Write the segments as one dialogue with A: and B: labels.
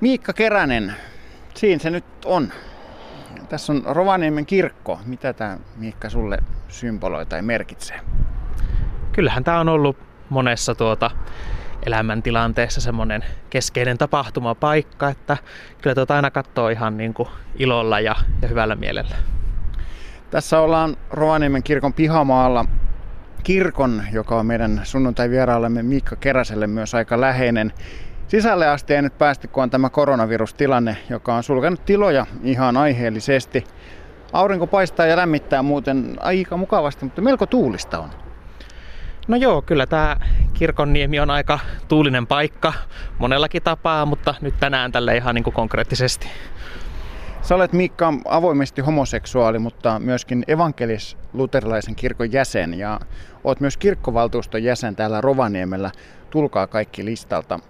A: Miikka Keränen, siinä se nyt on. Tässä on Rovaniemen kirkko. Mitä tämä Miikka sulle symboloi tai merkitsee?
B: Kyllähän tämä on ollut monessa tuota elämäntilanteessa semmoinen keskeinen tapahtumapaikka, että kyllä tuota aina katsoo ihan niin kuin ilolla ja, ja hyvällä mielellä.
A: Tässä ollaan Rovaniemen kirkon pihamaalla kirkon, joka on meidän sunnuntai-vieraallemme Miikka Keräselle myös aika läheinen. Sisälle asti ei nyt päästy, kun on tämä koronavirustilanne, joka on sulkenut tiloja ihan aiheellisesti. Aurinko paistaa ja lämmittää muuten aika mukavasti, mutta melko tuulista on.
B: No joo, kyllä tämä Kirkonniemi on aika tuulinen paikka monellakin tapaa, mutta nyt tänään tälle ihan niin kuin konkreettisesti.
A: Sä olet Miikka avoimesti homoseksuaali, mutta myöskin evankelis-luterilaisen kirkon jäsen ja oot myös kirkkovaltuuston jäsen täällä Rovaniemellä. Tulkaa kaikki listalta.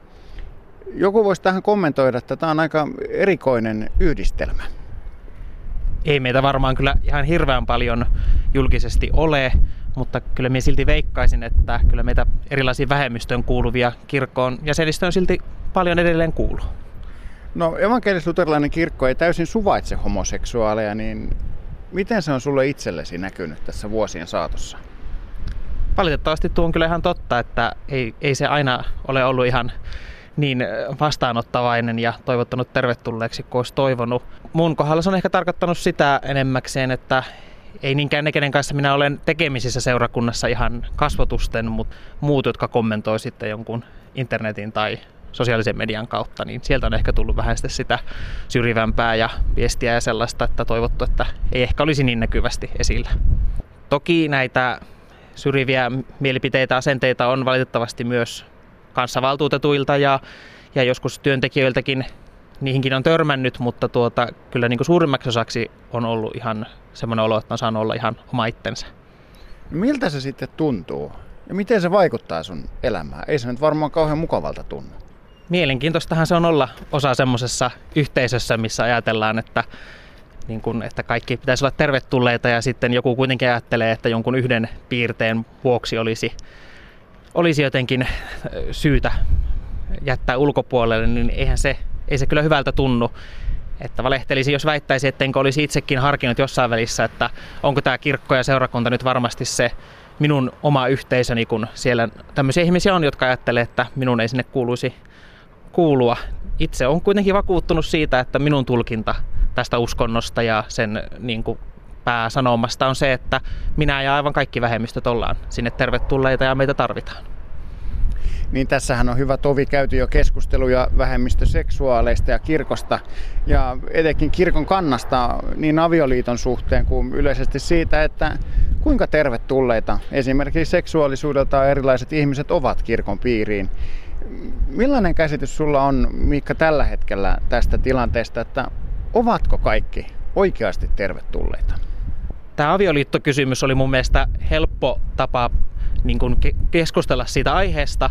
A: Joku voisi tähän kommentoida, että tämä on aika erikoinen yhdistelmä.
B: Ei meitä varmaan kyllä ihan hirveän paljon julkisesti ole, mutta kyllä minä silti veikkaisin, että kyllä meitä erilaisiin vähemmistöön kuuluvia kirkkoon jäsenistä on silti paljon edelleen kuulu.
A: No evankelis-luterilainen kirkko ei täysin suvaitse homoseksuaaleja, niin miten se on sulle itsellesi näkynyt tässä vuosien saatossa?
B: Valitettavasti tuo on kyllä ihan totta, että ei, ei se aina ole ollut ihan niin vastaanottavainen ja toivottanut tervetulleeksi kuin olisi toivonut. Mun kohdalla se on ehkä tarkoittanut sitä enemmäkseen, että ei niinkään ne, kenen kanssa minä olen tekemisissä seurakunnassa ihan kasvotusten, mutta muut, jotka kommentoi sitten jonkun internetin tai sosiaalisen median kautta, niin sieltä on ehkä tullut vähän sitä syrjivämpää ja viestiä ja sellaista, että toivottu, että ei ehkä olisi niin näkyvästi esillä. Toki näitä syrjiviä mielipiteitä, asenteita on valitettavasti myös kanssavaltuutetuilta ja, ja joskus työntekijöiltäkin niihinkin on törmännyt, mutta tuota, kyllä niin kuin suurimmaksi osaksi on ollut ihan semmoinen olo, että on saanut olla ihan oma itsensä.
A: Miltä se sitten tuntuu? Ja miten se vaikuttaa sun elämään? Ei se nyt varmaan kauhean mukavalta tunnu.
B: Mielenkiintoistahan se on olla osa semmoisessa yhteisössä, missä ajatellaan, että, niin kun, että kaikki pitäisi olla tervetulleita ja sitten joku kuitenkin ajattelee, että jonkun yhden piirteen vuoksi olisi, olisi jotenkin syytä jättää ulkopuolelle, niin eihän se ei se kyllä hyvältä tunnu. Että valehtelisi, jos väittäisi, ettenkö olisi itsekin harkinnut jossain välissä, että onko tämä kirkko ja seurakunta nyt varmasti se minun oma yhteisöni, kun siellä tämmöisiä ihmisiä on, jotka ajattelee, että minun ei sinne kuuluisi kuulua. Itse on kuitenkin vakuuttunut siitä, että minun tulkinta tästä uskonnosta ja sen niin kuin, pääsanomasta on se, että minä ja aivan kaikki vähemmistöt ollaan sinne tervetulleita ja meitä tarvitaan
A: niin tässähän on hyvä tovi käyty jo keskusteluja vähemmistöseksuaaleista ja kirkosta ja etenkin kirkon kannasta niin avioliiton suhteen kuin yleisesti siitä, että kuinka tervetulleita esimerkiksi seksuaalisuudelta erilaiset ihmiset ovat kirkon piiriin. Millainen käsitys sulla on, Miikka, tällä hetkellä tästä tilanteesta, että ovatko kaikki oikeasti tervetulleita?
B: Tämä avioliittokysymys oli mun mielestä helppo tapa niin kuin keskustella siitä aiheesta,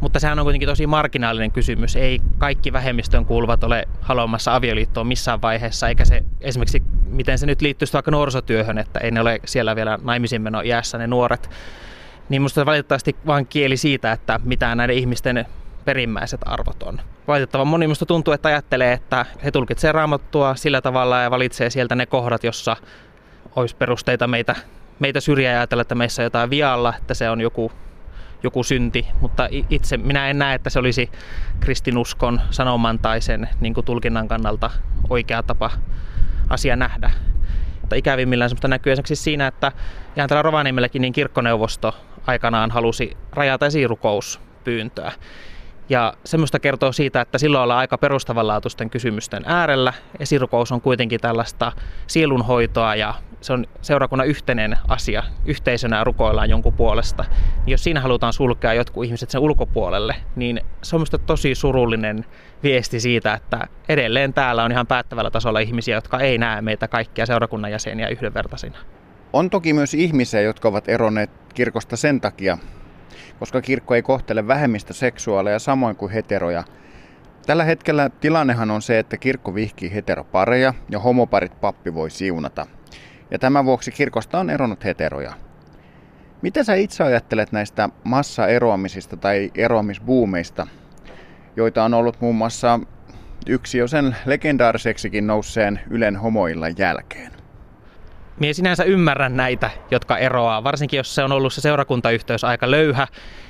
B: mutta sehän on kuitenkin tosi marginaalinen kysymys. Ei kaikki vähemmistön kuuluvat ole haluamassa avioliittoa missään vaiheessa, eikä se esimerkiksi, miten se nyt liittyy vaikka nuorisotyöhön, että ei ne ole siellä vielä naimisinmeno iässä ne nuoret. Niin musta valitettavasti vaan kieli siitä, että mitä näiden ihmisten perimmäiset arvot on. Valitettavan moni musta tuntuu, että ajattelee, että he tulkitsevat raamattua sillä tavalla ja valitsee sieltä ne kohdat, jossa olisi perusteita meitä meitä syrjää ja ajatella, että meissä on jotain vialla, että se on joku, joku synti, mutta itse minä en näe, että se olisi kristinuskon sanoman tai sen niin kuin tulkinnan kannalta oikea tapa asia nähdä. Mutta ikävimmillään semmoista näkyy esimerkiksi siinä, että ihan täällä Rovaniemelläkin niin kirkkoneuvosto aikanaan halusi rajata esirukouspyyntöä. Ja semmoista kertoo siitä, että silloin ollaan aika perustavanlaatuisten kysymysten äärellä. Esirukous on kuitenkin tällaista sielunhoitoa ja se on seurakunnan yhteinen asia. Yhteisönä rukoillaan jonkun puolesta. Jos siinä halutaan sulkea jotkut ihmiset sen ulkopuolelle, niin se on tosi surullinen viesti siitä, että edelleen täällä on ihan päättävällä tasolla ihmisiä, jotka ei näe meitä kaikkia seurakunnan jäseniä yhdenvertaisina.
A: On toki myös ihmisiä, jotka ovat eronneet kirkosta sen takia, koska kirkko ei kohtele vähemmistöseksuaaleja samoin kuin heteroja. Tällä hetkellä tilannehan on se, että kirkko vihkii heteropareja ja homoparit pappi voi siunata. Ja tämän vuoksi kirkosta on eronnut heteroja. Mitä sä itse ajattelet näistä massaeroamisista tai eroamisbuumeista, joita on ollut muun muassa yksi jo sen legendaariseksikin nousseen Ylen homoilla jälkeen.
B: Mie sinänsä ymmärrän näitä, jotka eroaa, varsinkin jos se on ollut se seurakuntayhteys aika löyhä,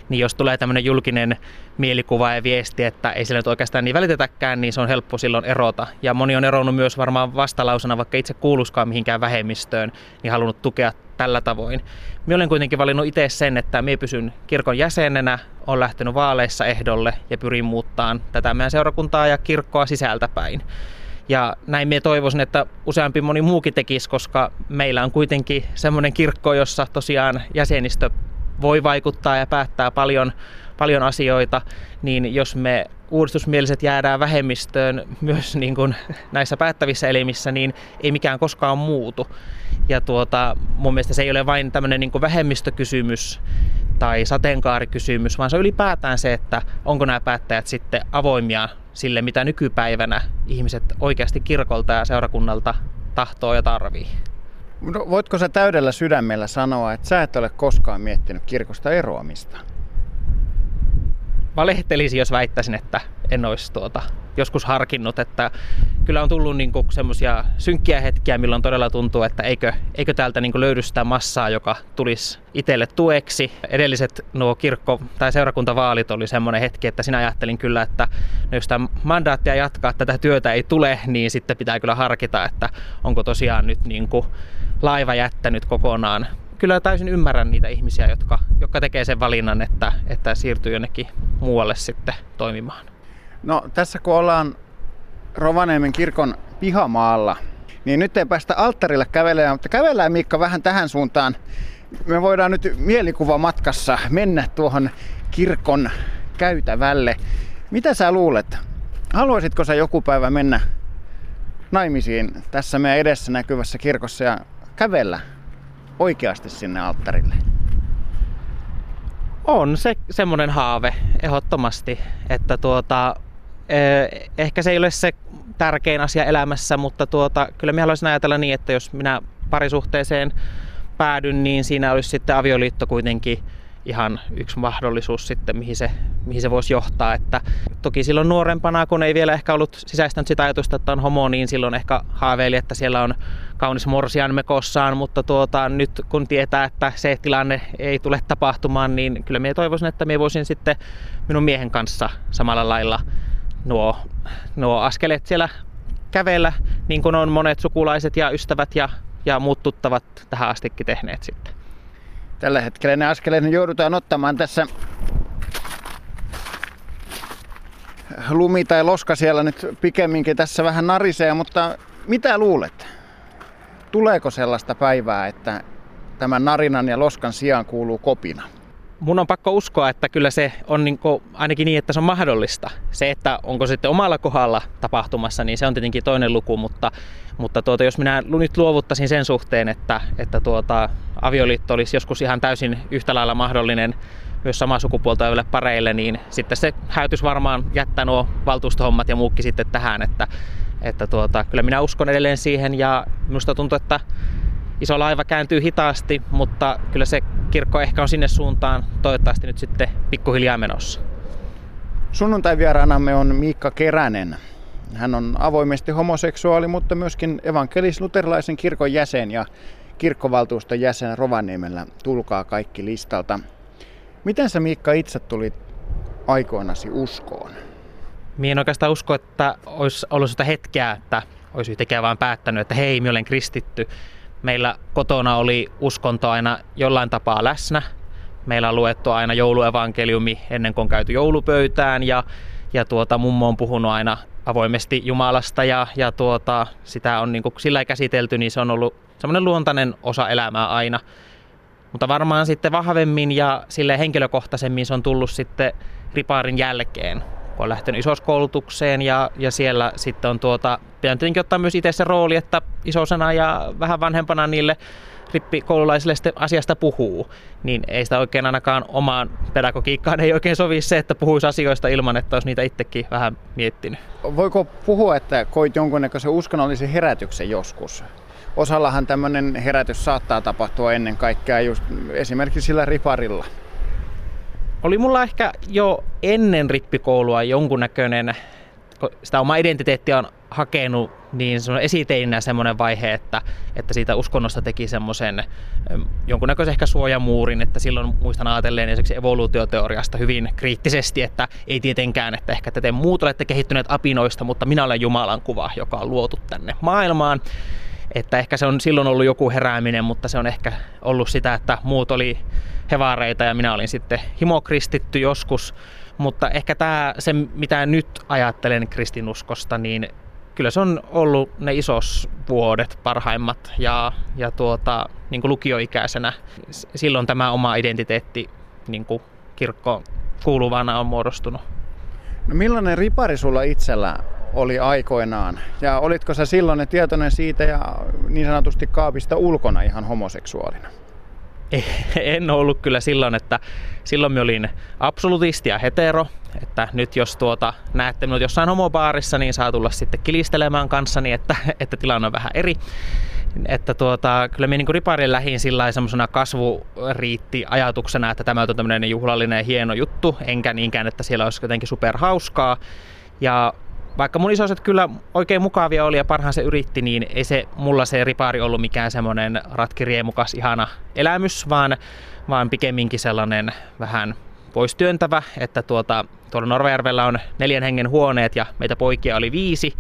B: niin jos tulee tämmöinen julkinen mielikuva ja viesti, että ei sillä nyt oikeastaan niin välitetäkään, niin se on helppo silloin erota. Ja moni on eronnut myös varmaan vastalausena, vaikka itse kuuluskaan mihinkään vähemmistöön, niin halunnut tukea tällä tavoin. Minä olen kuitenkin valinnut itse sen, että minä pysyn kirkon jäsenenä, on lähtenyt vaaleissa ehdolle ja pyrin muuttaan tätä meidän seurakuntaa ja kirkkoa sisältäpäin. Ja näin me toivoisin, että useampi moni muukin tekisi, koska meillä on kuitenkin semmoinen kirkko, jossa tosiaan jäsenistö voi vaikuttaa ja päättää paljon, paljon asioita, niin jos me uudistusmieliset jäädään vähemmistöön myös niin kuin näissä päättävissä elimissä, niin ei mikään koskaan muutu. Ja tuota, mun mielestä se ei ole vain tämmöinen niin vähemmistökysymys tai sateenkaarikysymys, vaan se on ylipäätään se, että onko nämä päättäjät sitten avoimia sille, mitä nykypäivänä ihmiset oikeasti kirkolta ja seurakunnalta tahtoo ja tarvii.
A: No, voitko sä täydellä sydämellä sanoa, että sä et ole koskaan miettinyt kirkosta eroamista?
B: Valehtelisin, jos väittäisin, että en olisi tuota, joskus harkinnut, että kyllä on tullut niin semmoisia synkkiä hetkiä, milloin todella tuntuu, että eikö, eikö täältä niin löydy sitä massaa, joka tulisi itselle tueksi. Edelliset nuo kirkko- tai seurakuntavaalit oli semmoinen hetki, että sinä ajattelin kyllä, että no jos tämä mandaattia jatkaa, tätä työtä ei tule, niin sitten pitää kyllä harkita, että onko tosiaan nyt niin laiva jättänyt kokonaan kyllä täysin ymmärrän niitä ihmisiä, jotka, jotka tekee sen valinnan, että, että siirtyy jonnekin muualle sitten toimimaan.
A: No tässä kun ollaan Rovaniemen kirkon pihamaalla, niin nyt ei päästä alttarille kävelemään, mutta kävellään Miikka vähän tähän suuntaan. Me voidaan nyt mielikuva matkassa mennä tuohon kirkon käytävälle. Mitä sä luulet? Haluaisitko sä joku päivä mennä naimisiin tässä meidän edessä näkyvässä kirkossa ja kävellä oikeasti sinne alttarille?
B: On se semmoinen haave, ehdottomasti, että tuota, ehkä se ei ole se tärkein asia elämässä, mutta tuota, kyllä minä haluaisin ajatella niin, että jos minä parisuhteeseen päädyn, niin siinä olisi sitten avioliitto kuitenkin ihan yksi mahdollisuus sitten, mihin se, mihin se voisi johtaa. Että toki silloin nuorempana, kun ei vielä ehkä ollut sisäistänyt sitä ajatusta, että on homo, niin silloin ehkä haaveili, että siellä on kaunis morsian mekossaan, mutta tuota, nyt kun tietää, että se tilanne ei tule tapahtumaan, niin kyllä minä toivoisin, että minä voisin sitten minun miehen kanssa samalla lailla nuo, nuo askeleet siellä kävellä, niin kuin on monet sukulaiset ja ystävät ja, ja muut tuttavat tähän astikin tehneet sitten.
A: Tällä hetkellä ne askeleet ne joudutaan ottamaan tässä lumi tai loska siellä nyt pikemminkin tässä vähän narisee, mutta mitä luulet? Tuleeko sellaista päivää, että tämän narinan ja loskan sijaan kuuluu kopina?
B: Mun on pakko uskoa, että kyllä se on niin kuin, ainakin niin, että se on mahdollista. Se, että onko sitten omalla kohdalla tapahtumassa, niin se on tietenkin toinen luku, mutta, mutta tuota, jos minä nyt luovuttaisin sen suhteen, että, että tuota, avioliitto olisi joskus ihan täysin yhtä lailla mahdollinen myös samaa sukupuolta oleville pareille, niin sitten se häytys varmaan jättää nuo valtuustohommat ja muukki sitten tähän, että, että tuota, kyllä minä uskon edelleen siihen ja minusta tuntuu, että iso laiva kääntyy hitaasti, mutta kyllä se kirkko ehkä on sinne suuntaan toivottavasti nyt sitten pikkuhiljaa menossa.
A: Sunnuntai vieraanamme on Miikka Keränen. Hän on avoimesti homoseksuaali, mutta myöskin evankelis-luterilaisen kirkon jäsen ja kirkkovaltuuston jäsen Rovaniemellä. Tulkaa kaikki listalta. Miten sä Miikka itse tulit aikoinasi uskoon?
B: Minä en oikeastaan usko, että olisi ollut sitä hetkeä, että olisi yhtäkään vaan päättänyt, että hei, minä olen kristitty Meillä kotona oli uskonto aina jollain tapaa läsnä. Meillä on luettu aina jouluevankeliumi ennen kuin on käyty joulupöytään ja, ja tuota, mummo on puhunut aina avoimesti Jumalasta ja, ja tuota, sitä on niin kuin sillä käsitelty, niin se on ollut semmoinen luontainen osa elämää aina. Mutta varmaan sitten vahvemmin ja sille henkilökohtaisemmin se on tullut sitten ripaarin jälkeen, kun on lähtenyt isoskoulutukseen ja, ja siellä sitten on tuota, pitänyt tietenkin ottaa myös itse se rooli, että isosena ja vähän vanhempana niille rippikoululaisille sitten asiasta puhuu, niin ei sitä oikein ainakaan omaan pedagogiikkaan ei oikein sovi se, että puhuisi asioista ilman, että olisi niitä itsekin vähän miettinyt.
A: Voiko puhua, että koit jonkunnäköisen uskonnollisen herätyksen joskus? Osallahan tämmöinen herätys saattaa tapahtua ennen kaikkea just esimerkiksi sillä riparilla
B: oli mulla ehkä jo ennen rippikoulua jonkunnäköinen sitä omaa identiteettiä on hakenut niin semmoinen esiteinä semmoinen vaihe, että, että siitä uskonnosta teki semmoisen jonkunnäköisen ehkä suojamuurin, että silloin muistan ajatelleen esimerkiksi evoluutioteoriasta hyvin kriittisesti, että ei tietenkään, että ehkä te muut olette kehittyneet apinoista, mutta minä olen Jumalan kuva, joka on luotu tänne maailmaan. Että ehkä se on silloin ollut joku herääminen, mutta se on ehkä ollut sitä, että muut oli hevaareita ja minä olin sitten himokristitty joskus. Mutta ehkä tämä, se mitä nyt ajattelen kristinuskosta, niin kyllä se on ollut ne isos vuodet parhaimmat ja, ja tuota, niin kuin lukioikäisenä silloin tämä oma identiteetti niin kuin kirkko kuuluvana on muodostunut.
A: No millainen ripari sulla itsellä oli aikoinaan? Ja olitko sä silloin tietoinen siitä ja niin sanotusti kaapista ulkona ihan homoseksuaalina?
B: En ollut kyllä silloin, että silloin mä olin absolutisti ja hetero, että nyt jos tuota, näette minut jossain homobaarissa, niin saa tulla sitten kilistelemään kanssani, että, että tilanne on vähän eri. Että tuota, kyllä minä niin riparin lähin sillä semmoisena kasvuriitti ajatuksena, että tämä on tämmöinen juhlallinen ja hieno juttu, enkä niinkään, että siellä olisi jotenkin superhauskaa. Ja vaikka mun isoset kyllä oikein mukavia oli ja parhaan se yritti, niin ei se mulla se ripari ollut mikään semmoinen ratkiriemukas ihana elämys, vaan, vaan pikemminkin sellainen vähän pois työntävä, että tuota, tuolla Norvajärvellä on neljän hengen huoneet ja meitä poikia oli viisi,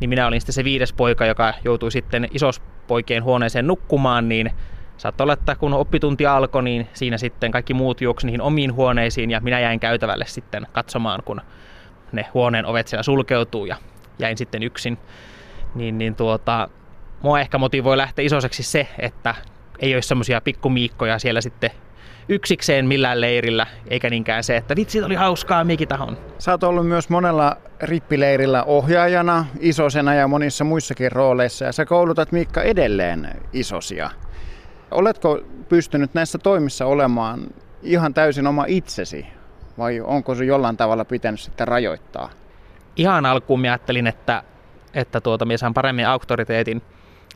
B: niin minä olin sitten se viides poika, joka joutui sitten isospoikien huoneeseen nukkumaan, niin saattoi olla, että kun oppitunti alkoi, niin siinä sitten kaikki muut juoksi niihin omiin huoneisiin ja minä jäin käytävälle sitten katsomaan, kun ne huoneen ovet siellä sulkeutuu ja jäin sitten yksin. Niin, niin tuota, mua ehkä motivoi lähteä isoseksi se, että ei ole semmoisia pikkumiikkoja siellä sitten yksikseen millään leirillä, eikä niinkään se, että vitsi, oli hauskaa, mikin tahon.
A: Sä oot ollut myös monella rippileirillä ohjaajana, isosena ja monissa muissakin rooleissa, ja sä koulutat Miikka edelleen isosia. Oletko pystynyt näissä toimissa olemaan ihan täysin oma itsesi, vai onko se jollain tavalla pitänyt sitten rajoittaa?
B: Ihan alkuun ajattelin, että, että tuota, minä saan paremmin auktoriteetin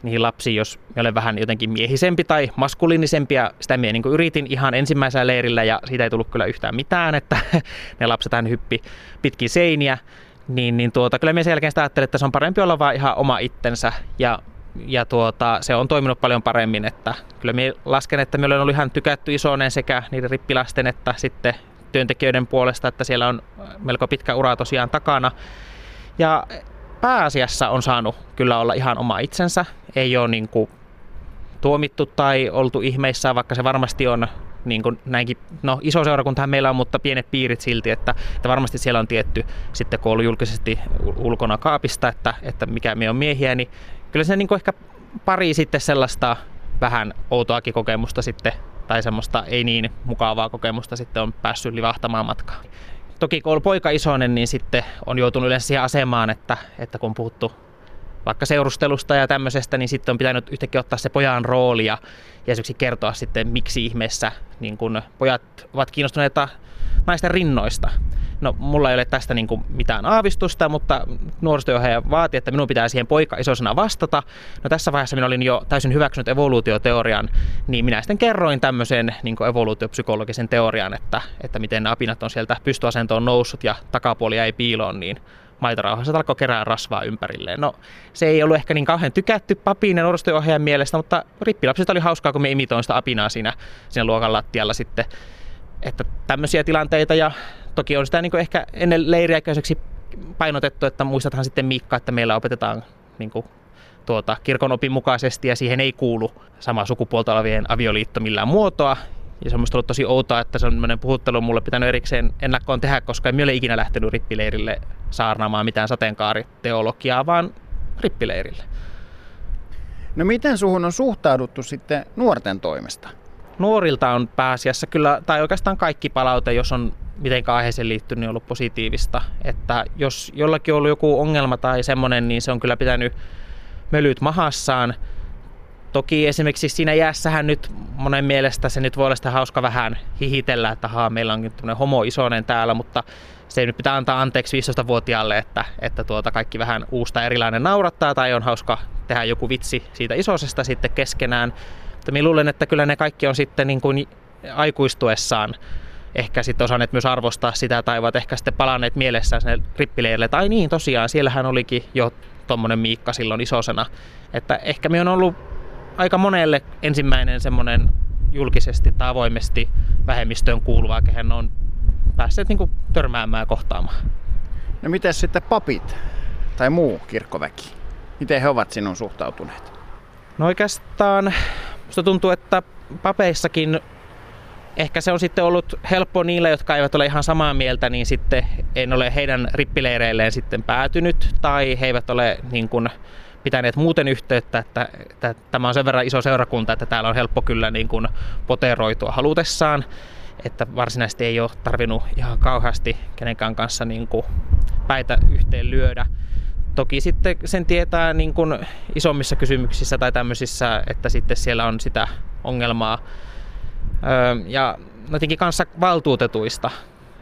B: niihin lapsiin, jos me olen vähän jotenkin miehisempi tai maskuliinisempi. Ja sitä minä niin yritin ihan ensimmäisellä leirillä ja siitä ei tullut kyllä yhtään mitään, että ne lapset hän hyppi pitkin seiniä. Niin, niin tuota, kyllä minä sen jälkeen sitä ajattelin, että se on parempi olla vaan ihan oma itsensä ja ja tuota, se on toiminut paljon paremmin, että kyllä minä lasken, että me olen ollut ihan tykätty isoinen sekä niiden rippilasten että sitten työntekijöiden puolesta, että siellä on melko pitkä ura tosiaan takana. Ja pääasiassa on saanut kyllä olla ihan oma itsensä. Ei ole niin kuin tuomittu tai oltu ihmeissä, vaikka se varmasti on niin kuin näinkin, no iso seurakuntahan meillä on, mutta pienet piirit silti, että, että varmasti siellä on tietty, sitten kun ollut julkisesti ulkona kaapista, että, että mikä me on miehiä, niin kyllä se niin kuin ehkä pari sitten sellaista vähän outoakin kokemusta sitten, tai semmoista ei niin mukavaa kokemusta sitten on päässyt livahtamaan matkaan. Toki kun on poika isoinen, niin sitten on joutunut yleensä siihen asemaan, että, että kun on puhuttu vaikka seurustelusta ja tämmöisestä, niin sitten on pitänyt yhtäkkiä ottaa se pojan rooli ja, ja esimerkiksi kertoa sitten, miksi ihmeessä niin kun pojat ovat kiinnostuneita naisten rinnoista. No, mulla ei ole tästä niin kuin mitään aavistusta, mutta nuorisotyöohjaaja vaati, että minun pitää siihen poika isosena vastata. No tässä vaiheessa minä olin jo täysin hyväksynyt evoluutioteorian, niin minä sitten kerroin tämmöisen niin kuin evoluutiopsykologisen teorian, että, että miten apinat on sieltä pystyasentoon noussut ja takapuoli ei piiloon, niin maitorauhassa alkoi kerää rasvaa ympärilleen. No se ei ollut ehkä niin kauhean tykätty papin ja nuorisotyöohjaajan mielestä, mutta rippilapsista oli hauskaa, kun me imitoin sitä apinaa siinä, siinä luokan lattialla sitten. Että tämmöisiä tilanteita ja toki on sitä niin ehkä ennen leiriäköiseksi painotettu, että muistathan sitten Miikka, että meillä opetetaan niin kuin tuota, kirkon opin mukaisesti ja siihen ei kuulu sama sukupuolta olevien avioliitto millään muotoa. Ja se on ollut tosi outoa, että se on puhuttelu mulle pitänyt erikseen ennakkoon tehdä, koska en ole ikinä lähtenyt rippileirille saarnaamaan mitään sateenkaariteologiaa, vaan rippileirille.
A: No miten suhun on suhtauduttu sitten nuorten toimesta?
B: Nuorilta on pääasiassa kyllä, tai oikeastaan kaikki palaute, jos on miten aiheeseen liittynyt, niin ollut positiivista. Että jos jollakin on ollut joku ongelma tai semmoinen, niin se on kyllä pitänyt mölyt mahassaan. Toki esimerkiksi siinä jäässähän nyt monen mielestä se nyt voi olla sitä hauska vähän hihitellä, että haa, meillä onkin tämmöinen homo isoinen täällä, mutta se nyt pitää antaa anteeksi 15-vuotiaalle, että, että tuota kaikki vähän uusta erilainen naurattaa tai on hauska tehdä joku vitsi siitä isosesta sitten keskenään. Mutta minä luulen, että kyllä ne kaikki on sitten niin kuin aikuistuessaan ehkä sitten osanneet myös arvostaa sitä tai ovat ehkä sitten palanneet mielessään sinne rippileirille, tai niin tosiaan, siellähän olikin jo tuommoinen Miikka silloin isosena. Että ehkä me on ollut aika monelle ensimmäinen semmoinen julkisesti tai avoimesti vähemmistöön kuuluva, kehen on päässeet niin törmäämään ja kohtaamaan.
A: No miten sitten papit tai muu kirkkoväki? Miten he ovat sinun suhtautuneet?
B: No oikeastaan musta tuntuu, että papeissakin ehkä se on sitten ollut helppo niille, jotka eivät ole ihan samaa mieltä, niin sitten en ole heidän rippileireilleen sitten päätynyt tai he eivät ole niin kuin pitäneet muuten yhteyttä, että, että tämä on sen verran iso seurakunta, että täällä on helppo kyllä niin kuin poteroitua halutessaan, että varsinaisesti ei ole tarvinnut ihan kauheasti kenenkään kanssa niin kuin päitä yhteen lyödä. Toki sitten sen tietää niin kuin isommissa kysymyksissä tai tämmöisissä, että sitten siellä on sitä ongelmaa. Ja jotenkin kanssa valtuutetuista,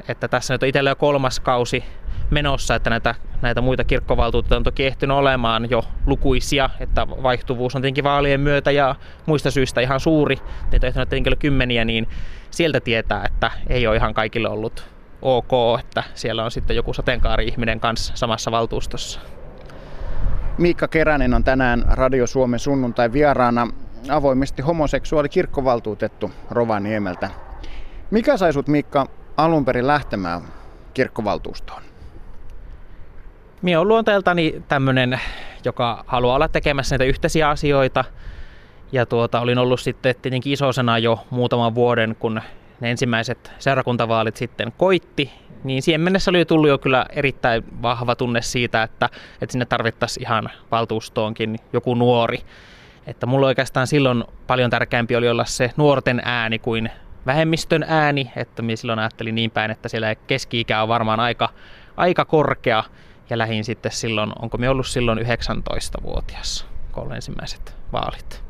B: että tässä nyt on itsellä jo kolmas kausi menossa, että näitä, näitä muita kirkkovaltuutettuja on toki ehtinyt olemaan jo lukuisia, että vaihtuvuus on tietenkin vaalien myötä ja muista syistä ihan suuri, niitä on ehtinyt tietenkin kymmeniä, niin sieltä tietää, että ei ole ihan kaikille ollut ok, että siellä on sitten joku sateenkaari-ihminen kanssa samassa valtuustossa.
A: Miikka Keränen on tänään Radio Suomen sunnuntai vieraana avoimesti homoseksuaali kirkkovaltuutettu Rovaniemeltä. Mikä sai sut Miikka alun perin lähtemään kirkkovaltuustoon?
B: Minä olen luonteeltani tämmöinen, joka haluaa olla tekemässä näitä yhteisiä asioita. Ja tuota, olin ollut sitten tietenkin isosena jo muutaman vuoden, kun ne ensimmäiset seurakuntavaalit sitten koitti. Niin siihen mennessä oli tullut jo kyllä erittäin vahva tunne siitä, että, että sinne tarvittaisiin ihan valtuustoonkin joku nuori. Että mulla oikeastaan silloin paljon tärkeämpi oli olla se nuorten ääni kuin vähemmistön ääni, että minä silloin ajattelin niin päin, että siellä keski-ikä on varmaan aika, aika korkea ja lähin sitten silloin, onko me ollut silloin 19-vuotias, kun ensimmäiset vaalit.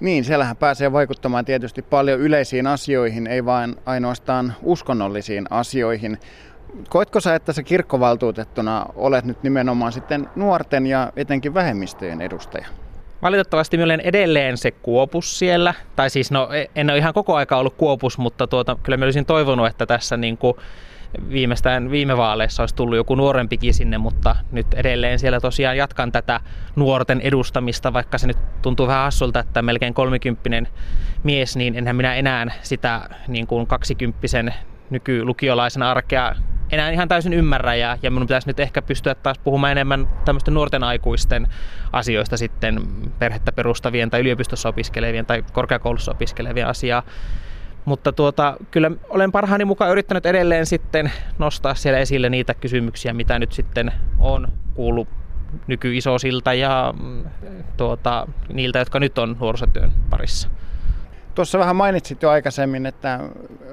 A: Niin, siellähän pääsee vaikuttamaan tietysti paljon yleisiin asioihin, ei vain ainoastaan uskonnollisiin asioihin. Koetko sä, että sä kirkkovaltuutettuna olet nyt nimenomaan sitten nuorten ja etenkin vähemmistöjen edustaja?
B: Valitettavasti minä olen edelleen se kuopus siellä. Tai siis no, e- en ole ihan koko aika ollut kuopus, mutta tuota, kyllä minä olisin toivonut, että tässä niin kuin viimeistään viime vaaleissa olisi tullut joku nuorempikin sinne, mutta nyt edelleen siellä tosiaan jatkan tätä nuorten edustamista, vaikka se nyt tuntuu vähän hassulta, että melkein kolmikymppinen mies, niin enhän minä enää sitä niin kuin kaksikymppisen nykylukiolaisen arkea enää ihan täysin ymmärrä ja, ja minun pitäisi nyt ehkä pystyä taas puhumaan enemmän tämmöisten nuorten aikuisten asioista sitten perhettä perustavien tai yliopistossa opiskelevien tai korkeakoulussa opiskelevien asiaa. Mutta tuota, kyllä olen parhaani mukaan yrittänyt edelleen sitten nostaa siellä esille niitä kysymyksiä, mitä nyt sitten on kuullut nykyisosilta ja mm, tuota, niiltä, jotka nyt on nuorisotyön parissa.
A: Tuossa vähän mainitsit jo aikaisemmin, että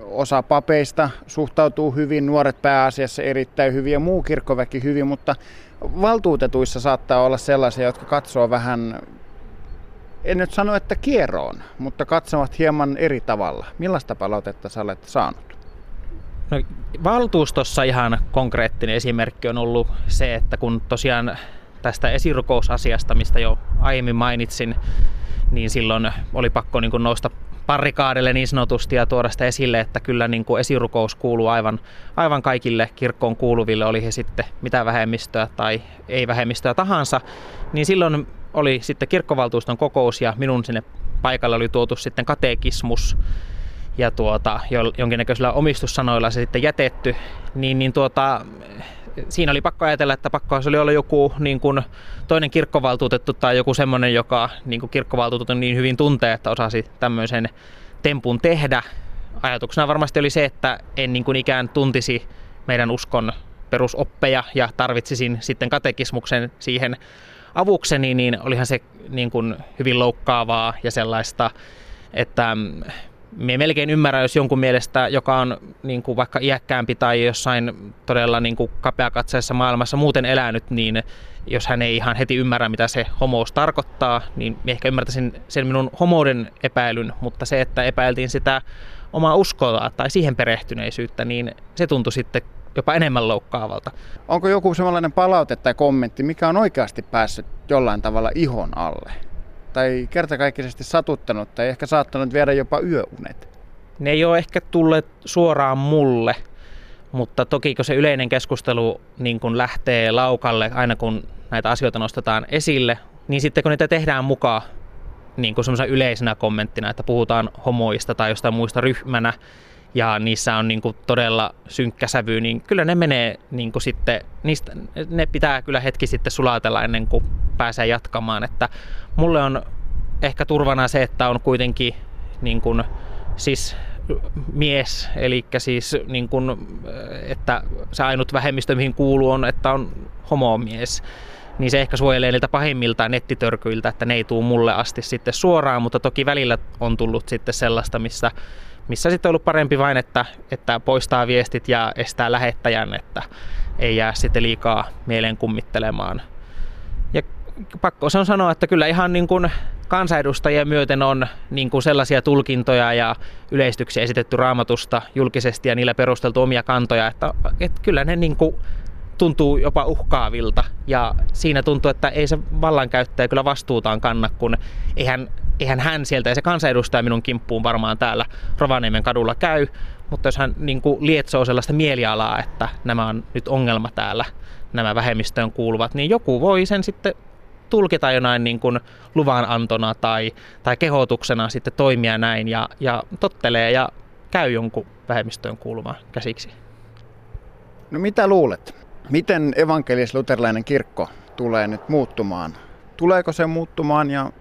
A: osa papeista suhtautuu hyvin, nuoret pääasiassa erittäin hyvin ja muu kirkkoväki hyvin, mutta valtuutetuissa saattaa olla sellaisia, jotka katsoo vähän, en nyt sano, että kieroon, mutta katsovat hieman eri tavalla. Millaista palautetta sä olet saanut?
B: No, valtuustossa ihan konkreettinen esimerkki on ollut se, että kun tosiaan tästä esirukousasiasta, mistä jo aiemmin mainitsin, niin silloin oli pakko niin nousta parrikaadelle niin sanotusti ja tuoda sitä esille, että kyllä niin kuin esirukous kuuluu aivan, aivan kaikille kirkkoon kuuluville, oli he sitten mitä vähemmistöä tai ei vähemmistöä tahansa, niin silloin oli sitten kirkkovaltuuston kokous ja minun sinne paikalle oli tuotu sitten katekismus ja tuota, jonkinnäköisillä omistussanoilla se sitten jätetty, niin, niin tuota, siinä oli pakko ajatella, että pakko se oli olla joku niin kuin, toinen kirkkovaltuutettu tai joku semmoinen, joka niin kuin kirkkovaltuutettu niin hyvin tuntee, että osasi tämmöisen tempun tehdä. Ajatuksena varmasti oli se, että en niin kuin ikään tuntisi meidän uskon perusoppeja ja tarvitsisin sitten katekismuksen siihen avukseni, niin olihan se niin kuin hyvin loukkaavaa ja sellaista, että me melkein ymmärrän, jos jonkun mielestä, joka on niin kuin vaikka iäkkäämpi tai jossain todella niin kuin kapeakatseessa maailmassa muuten elänyt, niin jos hän ei ihan heti ymmärrä, mitä se homous tarkoittaa, niin ehkä ymmärtäisin sen minun homouden epäilyn, mutta se, että epäiltiin sitä omaa uskoa tai siihen perehtyneisyyttä, niin se tuntui sitten jopa enemmän loukkaavalta.
A: Onko joku sellainen palaute tai kommentti, mikä on oikeasti päässyt jollain tavalla ihon alle? Tai kertakaikkisesti satuttanut tai ehkä saattanut viedä jopa yöunet?
B: ne ei ole ehkä tulleet suoraan mulle, mutta toki kun se yleinen keskustelu niin kun lähtee laukalle aina kun näitä asioita nostetaan esille, niin sitten kun niitä tehdään mukaan niin kuin yleisenä kommenttina, että puhutaan homoista tai jostain muista ryhmänä, ja niissä on niin kuin todella synkkä sävy, niin kyllä ne menee niin kuin sitten, niistä, ne pitää kyllä hetki sitten sulatella ennen kuin pääsee jatkamaan. Että mulle on ehkä turvana se, että on kuitenkin niin kuin, siis mies, eli siis niin kuin, että se ainut vähemmistö, mihin kuuluu on, että on homomies niin se ehkä suojelee niiltä pahimmilta nettitörkyiltä, että ne ei tule mulle asti sitten suoraan, mutta toki välillä on tullut sitten sellaista, missä, missä sitten on ollut parempi vain, että, että poistaa viestit ja estää lähettäjän, että ei jää sitten liikaa mieleen kummittelemaan. Pakko se on sanoa, että kyllä ihan niin kuin kansanedustajia myöten on niin kuin sellaisia tulkintoja ja yleistyksiä esitetty raamatusta julkisesti ja niillä perusteltu omia kantoja, että, että kyllä ne niin kuin tuntuu jopa uhkaavilta. Ja siinä tuntuu, että ei se vallankäyttäjä kyllä vastuutaan kanna, kun eihän, eihän hän sieltä ja se kansanedustaja minun kimppuun varmaan täällä Rovaniemen kadulla käy, mutta jos hän niin kuin lietsoo sellaista mielialaa, että nämä on nyt ongelma täällä, nämä vähemmistöön kuuluvat, niin joku voi sen sitten tulkita jonain niin kuin luvanantona tai, tai kehotuksena sitten toimia näin ja, ja tottelee ja käy jonkun vähemmistöön kuuluvan käsiksi.
A: No mitä luulet? Miten evankelis-luterilainen kirkko tulee nyt muuttumaan? Tuleeko se muuttumaan ja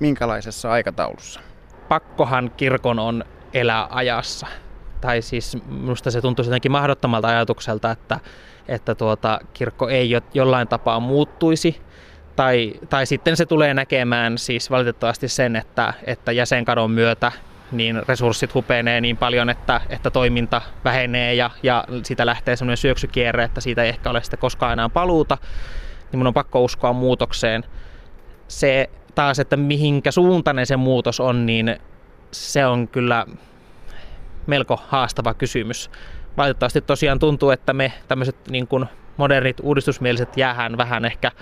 A: minkälaisessa aikataulussa?
B: Pakkohan kirkon on elää ajassa. Tai siis minusta se tuntuu jotenkin mahdottomalta ajatukselta, että, että tuota, kirkko ei jo, jollain tapaa muuttuisi. Tai, tai sitten se tulee näkemään siis valitettavasti sen, että, että jäsenkadon myötä niin resurssit hupenee niin paljon, että, että toiminta vähenee ja, ja siitä lähtee semmoinen syöksykierre, että siitä ei ehkä ole sitten koskaan enää paluuta, niin mun on pakko uskoa muutokseen. Se taas, että mihinkä suuntainen se muutos on, niin se on kyllä melko haastava kysymys. Valitettavasti tosiaan tuntuu, että me tämmöiset niin modernit uudistusmieliset jäähän vähän ehkä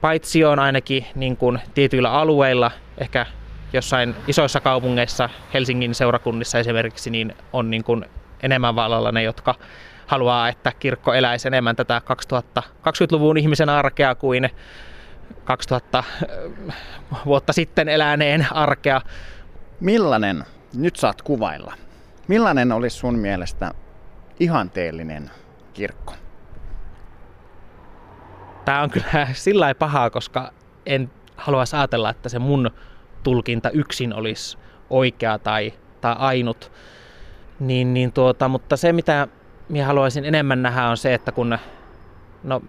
B: paitsi on ainakin niin kuin tietyillä alueilla, ehkä jossain isoissa kaupungeissa, Helsingin seurakunnissa esimerkiksi, niin on niin kuin enemmän vallalla ne, jotka haluaa, että kirkko eläisi enemmän tätä 2020-luvun ihmisen arkea kuin 2000 äh, vuotta sitten eläneen arkea.
A: Millainen, nyt saat kuvailla, millainen olisi sun mielestä ihanteellinen kirkko?
B: Tämä on kyllä sillä pahaa, koska en halua ajatella, että se mun tulkinta yksin olisi oikea tai, tai ainut. Niin, niin tuota, mutta se, mitä minä haluaisin enemmän nähdä, on se, että kun no,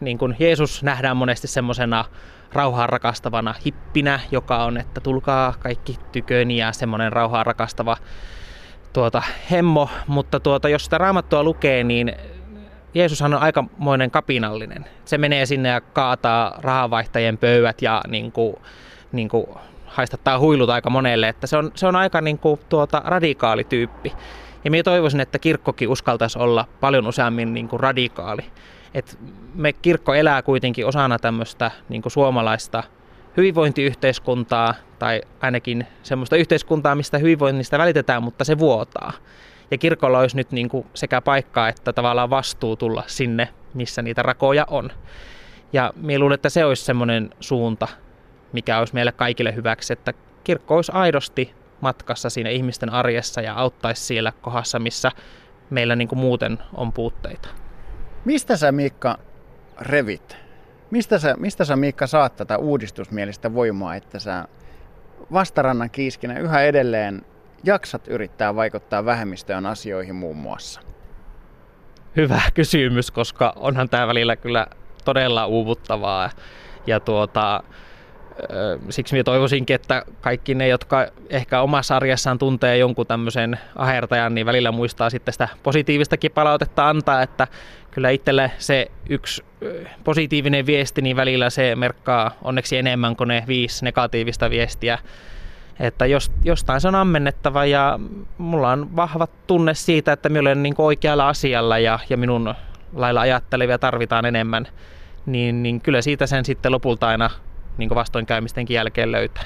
B: niin kuin Jeesus nähdään monesti semmoisena rauhaa rakastavana hippinä, joka on, että tulkaa kaikki tyköni ja semmoinen rauhaa rakastava tuota, hemmo, mutta tuota, jos sitä raamattua lukee, niin Jeesushan on aikamoinen kapinallinen. Se menee sinne ja kaataa rahavaihtajien pöydät ja niin kuin, niin kuin haistattaa huilut aika monelle, että se on, se on aika niin kuin, tuota, radikaali tyyppi. Ja minä toivoisin, että kirkkokin uskaltaisi olla paljon useammin niin kuin radikaali. Et me kirkko elää kuitenkin osana tämmöistä niin kuin suomalaista hyvinvointiyhteiskuntaa, tai ainakin semmoista yhteiskuntaa, mistä hyvinvoinnista välitetään, mutta se vuotaa. Ja kirkolla olisi nyt niin kuin sekä paikkaa että tavallaan vastuu tulla sinne, missä niitä rakoja on. Ja minä luulen, että se olisi semmoinen suunta, mikä olisi meille kaikille hyväksi, että kirkko olisi aidosti matkassa siinä ihmisten arjessa ja auttaisi siellä kohdassa, missä meillä niin kuin muuten on puutteita.
A: Mistä sä Miikka revit? Mistä sä, mistä sä Miikka saat tätä uudistusmielistä voimaa, että sä vastarannan kiiskinä yhä edelleen jaksat yrittää vaikuttaa vähemmistöön asioihin muun muassa?
B: Hyvä kysymys, koska onhan tämä välillä kyllä todella uuvuttavaa. Ja tuota, siksi minä toivoisinkin, että kaikki ne, jotka ehkä omassa arjessaan tuntee jonkun tämmöisen ahertajan, niin välillä muistaa sitten sitä positiivistakin palautetta antaa, että kyllä itselle se yksi positiivinen viesti, niin välillä se merkkaa onneksi enemmän kuin ne viisi negatiivista viestiä. Että jos, jostain se on ammennettava ja mulla on vahva tunne siitä, että minä olen niin oikealla asialla ja, ja minun lailla ajattelevia tarvitaan enemmän, niin, niin kyllä siitä sen sitten lopulta aina niin vastoinkäymistenkin jälkeen löytää.